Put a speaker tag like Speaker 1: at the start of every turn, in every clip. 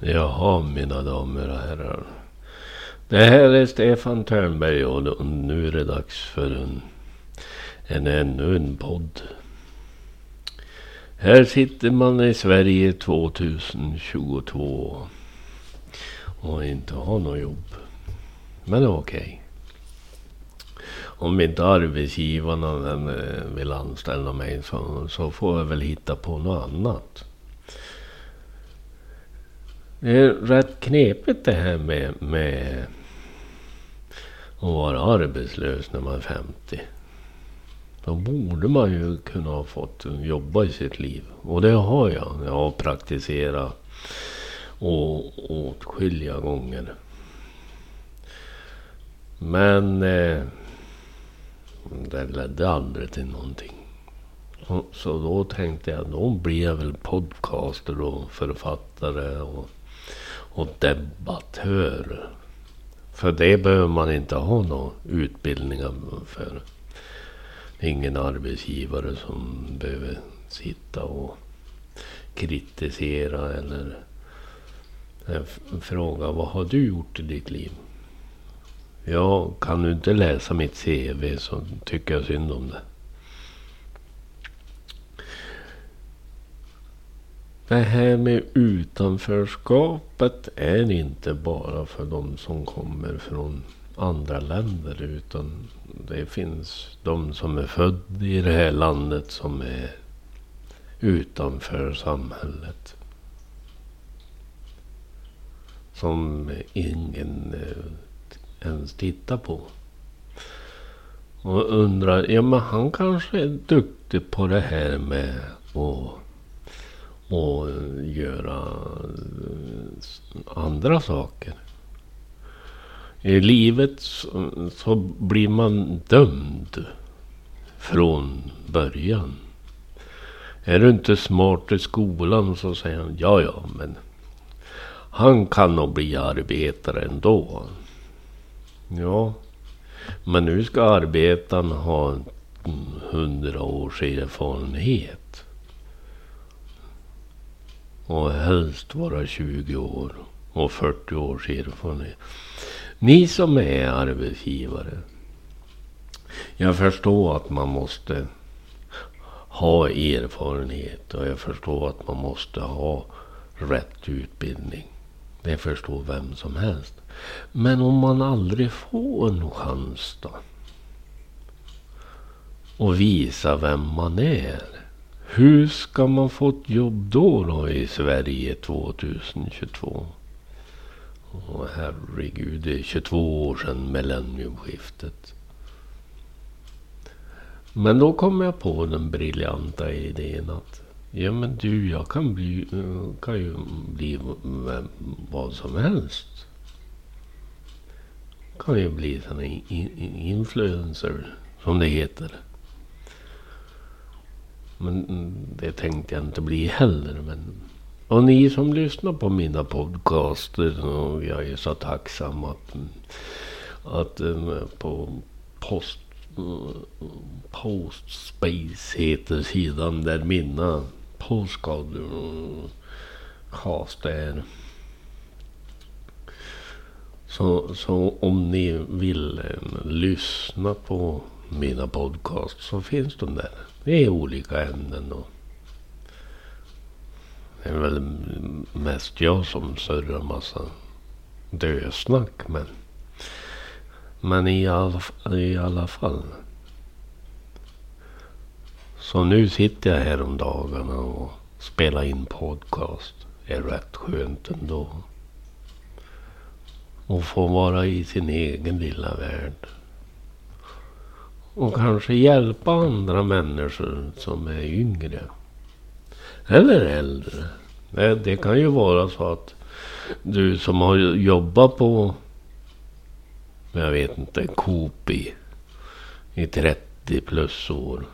Speaker 1: Jaha, mina damer och herrar. Det här är Stefan Törnberg och nu är det dags för en, en ännu en podd. Här sitter man i Sverige 2022 och inte har något jobb. Men okej. Okay. Om inte arbetsgivarna eh, vill anställa mig så, så får jag väl hitta på något annat. Det är rätt knepigt det här med, med att vara arbetslös när man är 50. Då borde man ju kunna ha fått jobba i sitt liv. Och det har jag. Jag har praktiserat och åtskilliga gånger. Men eh, det ledde aldrig till någonting. Så då tänkte jag, då blir jag väl podcaster och författare och och debattör. För det behöver man inte ha någon utbildning för. Ingen arbetsgivare som behöver sitta och kritisera eller eh, fråga vad har du gjort i ditt liv? Ja, kan du inte läsa mitt CV så tycker jag synd om det. Det här med utanförskapet är inte bara för de som kommer från andra länder. Utan det finns de som är födda i det här landet som är utanför samhället. Som ingen eh, ens tittar på. Och undrar, ja men han kanske är duktig på det här med att och eh, göra eh, andra saker. I livet så, så blir man dömd från början. Är du inte smart i skolan så säger han ja, ja, men han kan nog bli arbetare ändå. Ja, men nu ska arbetaren ha hundra års erfarenhet. Och helst vara 20 år och 40 års erfarenhet. Ni som är arbetsgivare. Jag förstår att man måste ha erfarenhet och jag förstår att man måste ha rätt utbildning. Det förstår vem som helst. Men om man aldrig får en chans då? Och visa vem man är. Hur ska man få ett jobb då, då i Sverige 2022? Åh, herregud, det är 22 år sedan millenniumskiftet. Men då kom jag på den briljanta idén att ja men du, jag kan, bli, kan ju bli vad som helst. Kan ju bli en influencer, som det heter. Men mm, det tänkte jag inte bli heller. Men... Och ni som lyssnar på mina podcaster. Och jag är så tacksam att, att eh, på post, Postspace heter sidan där mina postcast är. Så, så om ni vill eh, lyssna på mina podcasts. så finns de där. Det är olika ämnen och det är väl mest jag som surrar massa dösnack. Men, men i, alla, i alla fall. Så nu sitter jag här om dagarna och spelar in podcast. Det är rätt skönt ändå. Och få vara i sin egen lilla värld. Och kanske hjälpa andra människor som är yngre. Eller äldre. Det, det kan ju vara så att du som har jobbat på, jag vet inte, Coop i, i 30 plus år.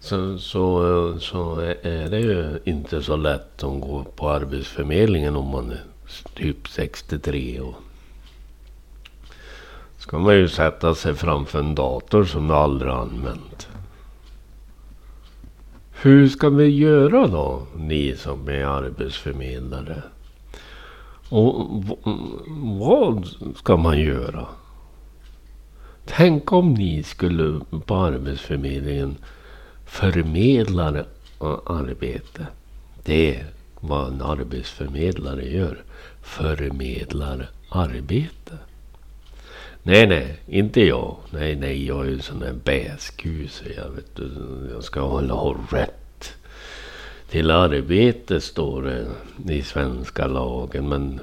Speaker 1: Så, så, så är det ju inte så lätt att gå på Arbetsförmedlingen om man är typ 63 och ska man ju sätta sig framför en dator som du aldrig använt. Hur ska vi göra då, ni som är arbetsförmedlare? Och vad ska man göra? Tänk om ni skulle på Arbetsförmedlingen förmedla arbete. Det är vad en arbetsförmedlare gör. Förmedlar arbete. Nej, nej, inte jag. Nej, nej, jag är ju sån där bäskuse. Jag, vet, jag ska hålla ha rätt till arbete, står det i svenska lagen. Men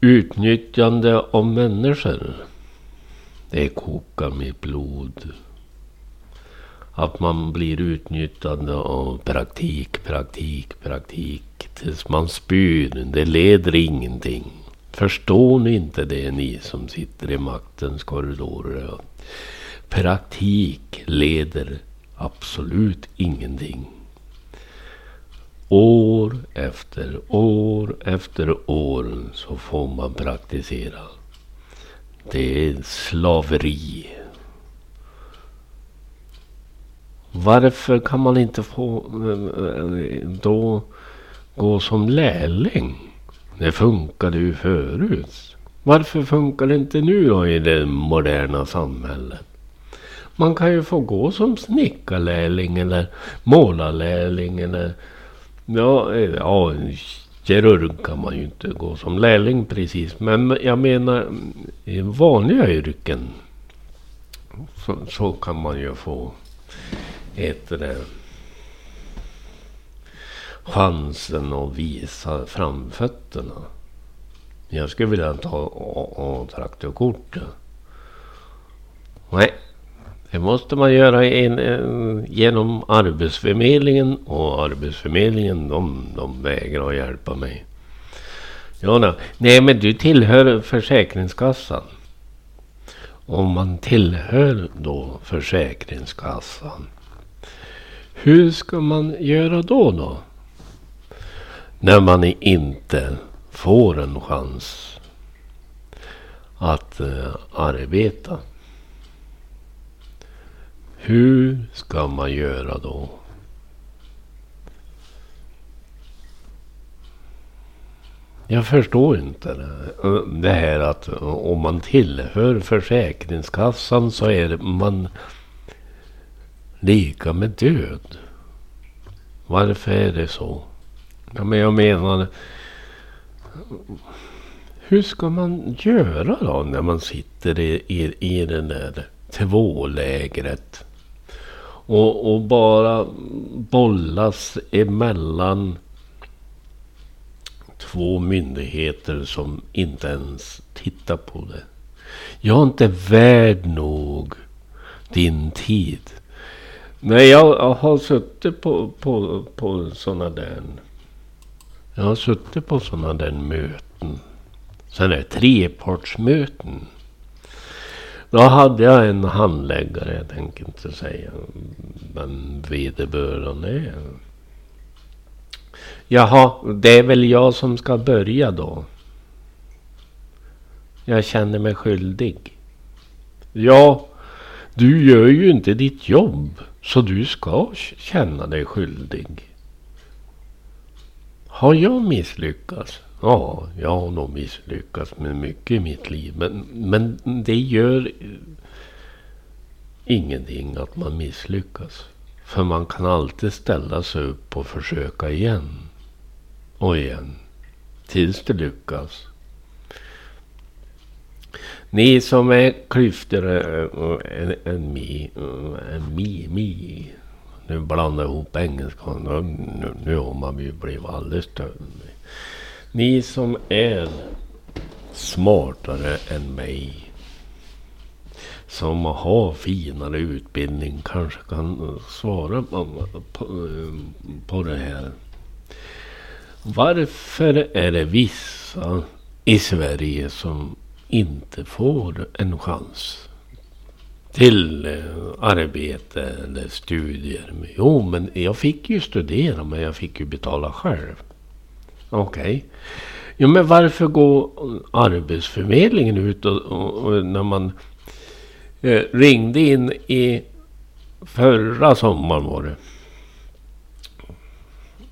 Speaker 1: utnyttjande av människor, det kokar mitt blod. Att man blir utnyttjad av praktik, praktik, praktik tills man spyr. Det leder ingenting. Förstår ni inte det ni som sitter i maktens korridorer? Praktik leder absolut ingenting. År efter år efter år så får man praktisera. Det är slaveri. Varför kan man inte få eh, eh, då gå som lärling? Det funkade ju förut. Varför funkar det inte nu då i det moderna samhället? Man kan ju få gå som snickarlärling eller målarlärling eller ja, ja, kirurg kan man ju inte gå som lärling precis. Men jag menar i vanliga yrken så, så kan man ju få ett det, chansen att visa framfötterna. Jag skulle vilja ta och, traktorkort. Nej, det måste man göra in, genom Arbetsförmedlingen och Arbetsförmedlingen de, de vägrar att hjälpa mig. Ja, nej, men du tillhör Försäkringskassan. Om man tillhör då Försäkringskassan. Hur ska man göra då då? När man inte får en chans att eh, arbeta. Hur ska man göra då? Jag förstår inte det. Eh, det här att eh, om man tillhör Försäkringskassan så är man lika med död. Varför är det så? Ja, men jag menar. Hur ska man göra då när man sitter i, i, i det där tvålägret? Och, och bara bollas emellan två myndigheter som inte ens tittar på det. Jag är inte värd nog din tid. Nej, jag har suttit på, på, på sådana där jag har suttit på sådana där möten. Sådana där trepartsmöten. Då hade jag en handläggare, jag tänker inte säga vem vederbörande är. Jaha, det är väl jag som ska börja då. Jag känner mig skyldig. Ja, du gör ju inte ditt jobb. Så du ska känna dig skyldig. Har jag misslyckats? Ja, jag har nog misslyckats med mycket i mitt liv. Men, men det gör ingenting att man misslyckas. För man kan alltid ställa sig upp och försöka igen. Och igen. Tills det lyckas. Ni som är klyftor en, en mi, en mi, mi nu blandar jag ihop engelska. Nu, nu, nu har man ju blivit alldeles dum. Ni som är smartare än mig. Som har finare utbildning kanske kan svara på, på, på det här. Varför är det vissa i Sverige som inte får en chans? Till eh, arbete eller studier. Jo, men jag fick ju studera, men jag fick ju betala själv. Okej. Okay. Jo, men varför går Arbetsförmedlingen ut och, och, och när man eh, ringde in i förra sommaren var det.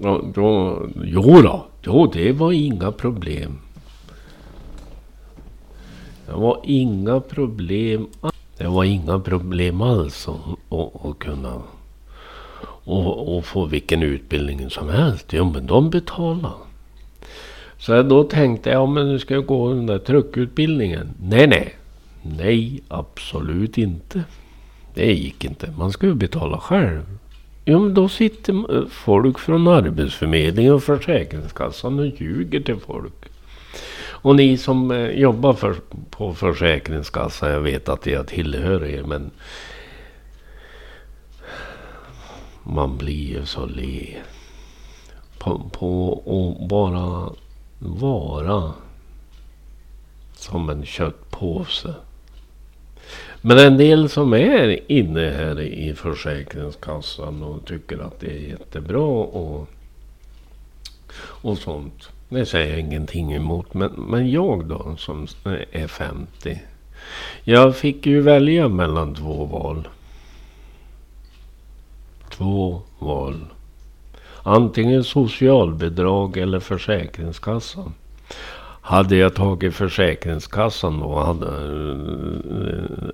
Speaker 1: Och då, jo då, jo det var inga problem. Det var inga problem. Det var inga problem alls att, att, att kunna och, och få vilken utbildning som helst. Jo men de betalar. Så då tänkte jag, ja men nu ska jag gå den där truckutbildningen. Nej, nej. Nej, absolut inte. Det gick inte. Man ska ju betala själv. Jo, men då sitter folk från Arbetsförmedlingen och Försäkringskassan och ljuger till folk. Och ni som eh, jobbar för, på Försäkringskassan, jag vet att jag tillhör er, men man blir ju så le. På, på att bara vara som en köttpåse. Men en del som är inne här i Försäkringskassan och tycker att det är jättebra och, och sånt. Det säger jag ingenting emot. Men, men jag då som är 50. Jag fick ju välja mellan två val. Två val. Antingen socialbidrag eller Försäkringskassan. Hade jag tagit Försäkringskassan då hade...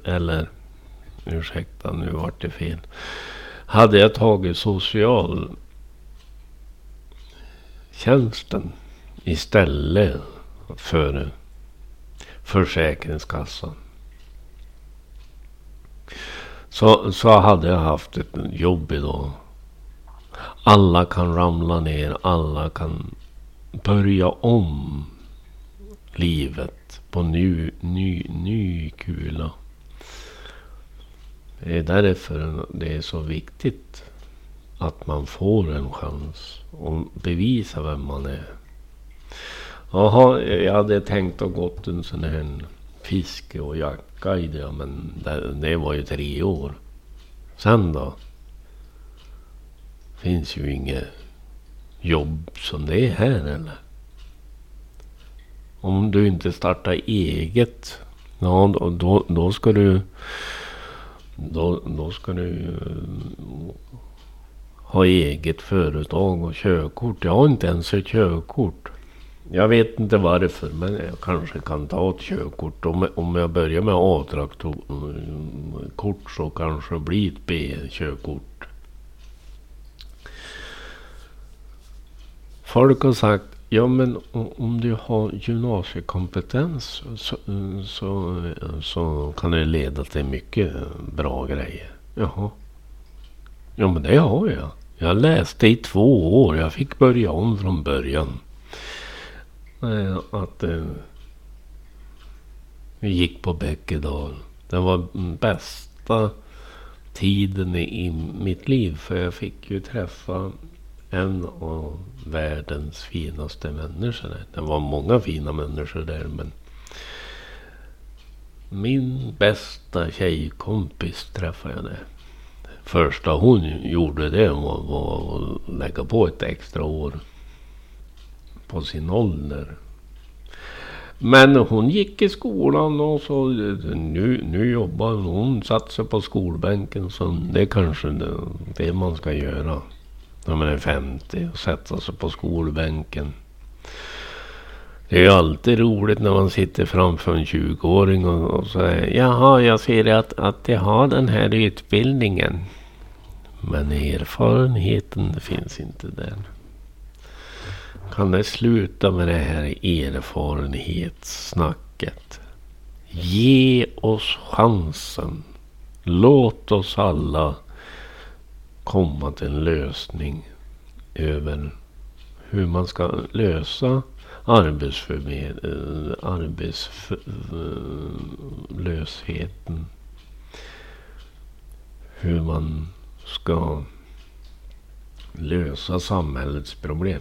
Speaker 1: Eller... Ursäkta, nu vart det fel. Hade jag tagit socialtjänsten istället för Försäkringskassan. Så, så hade jag haft ett jobb idag. Alla kan ramla ner, alla kan börja om livet på ny, ny, ny kula. Det är därför det är så viktigt att man får en chans Och bevisa vem man är. Jaha, jag hade tänkt att gått en sån här fiske och jacka i det. men det, det var ju tre år. Sen då? Finns ju inget jobb som det är här eller? Om du inte startar eget. Ja, då, då, då ska du... Då, då ska du eh, ha eget företag och körkort. Jag har inte ens ett körkort. Jag vet inte varför, men jag kanske kan ta ett körkort. Om, om jag börjar med A-traktorkort så kanske det blir ett B-körkort. Folk har sagt, ja men om du har gymnasiekompetens så, så, så kan det leda till mycket bra grejer. Jaha. Ja men det har jag. Jag läste i två år. Jag fick börja om från början. Eh, att eh, vi gick på Bäckedal. Det var bästa tiden i mitt liv. För jag fick ju träffa en av världens finaste människor. Det var många fina människor där men min bästa tjejkompis träffade jag där. Första hon gjorde det var, var att lägga på ett extra år på sin ålder. Men hon gick i skolan och så nu, nu jobbar hon. Hon satt sig på skolbänken. Så det är kanske det, det man ska göra när man är 50 och sätta sig på skolbänken. Det är ju alltid roligt när man sitter framför en 20-åring och, och säger Jaha, jag ser att, att de har den här utbildningen. Men erfarenheten finns inte där. Kan det sluta med det här erfarenhetssnacket? Ge oss chansen. Låt oss alla komma till en lösning över hur man ska lösa eh, arbetslösheten. Hur man ska lösa samhällets problem.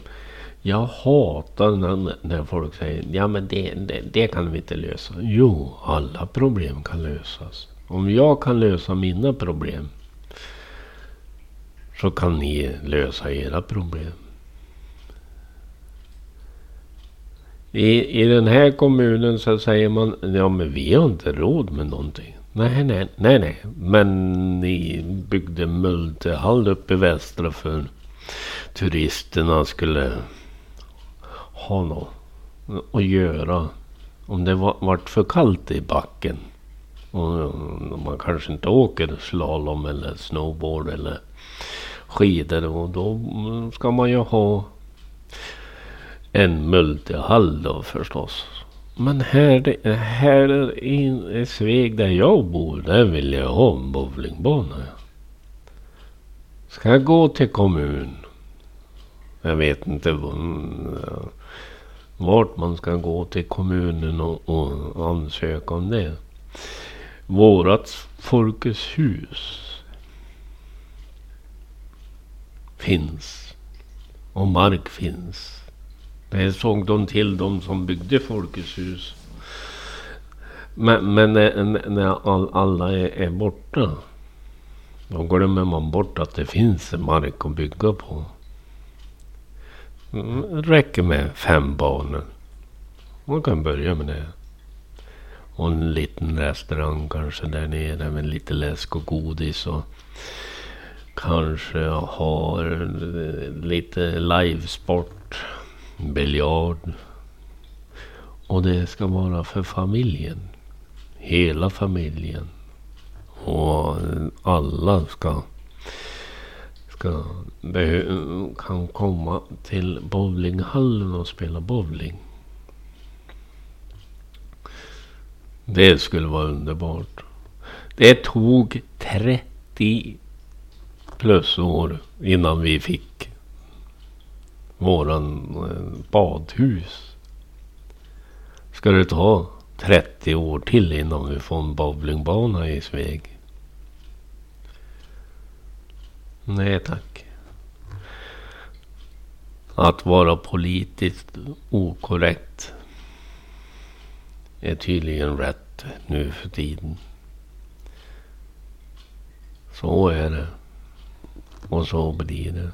Speaker 1: Jag hatar när, när folk säger ja men det, det, det kan vi inte lösa. Jo, alla problem kan lösas. Om jag kan lösa mina problem så kan ni lösa era problem. I, I den här kommunen så säger man ja men vi har inte råd med någonting. Nej, nej, nej, nej. Men ni byggde multihall uppe i västra för turisterna skulle ha något att göra. Om det var, vart för kallt i backen. Och man kanske inte åker slalom eller snowboard eller skidor. Och då ska man ju ha en multihall då förstås. Men här, här i Sveg där jag bor, där vill jag ha en bowlingbana. Ska jag gå till kommun? Jag vet inte vart man ska gå till kommunen och, och ansöka om det. Vårat Folkets hus finns. Och mark finns. Det såg de till de som byggde Folkets hus. Men, men när, när all, alla är, är borta. Då glömmer man bort att det finns mark att bygga på. Det räcker med fem barn. Man kan börja med det. Och en liten restaurang kanske där nere med lite läsk och godis. Och kanske har lite livesport. Biljard. Och det ska vara för familjen. Hela familjen. Och alla ska, ska kan komma till bowlinghallen och spela bowling. Det skulle vara underbart. Det tog 30 plus år innan vi fick våran eh, badhus. Ska det ta 30 år till innan vi får en bowlingbana i Sveg? Nej tack. Att vara politiskt okorrekt är tydligen rätt nu för tiden. Så är det. Och så blir det.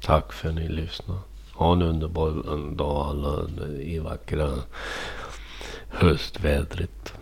Speaker 1: Tack för att ni lyssnade. Ha en underbar dag alla i vackra höstvädret.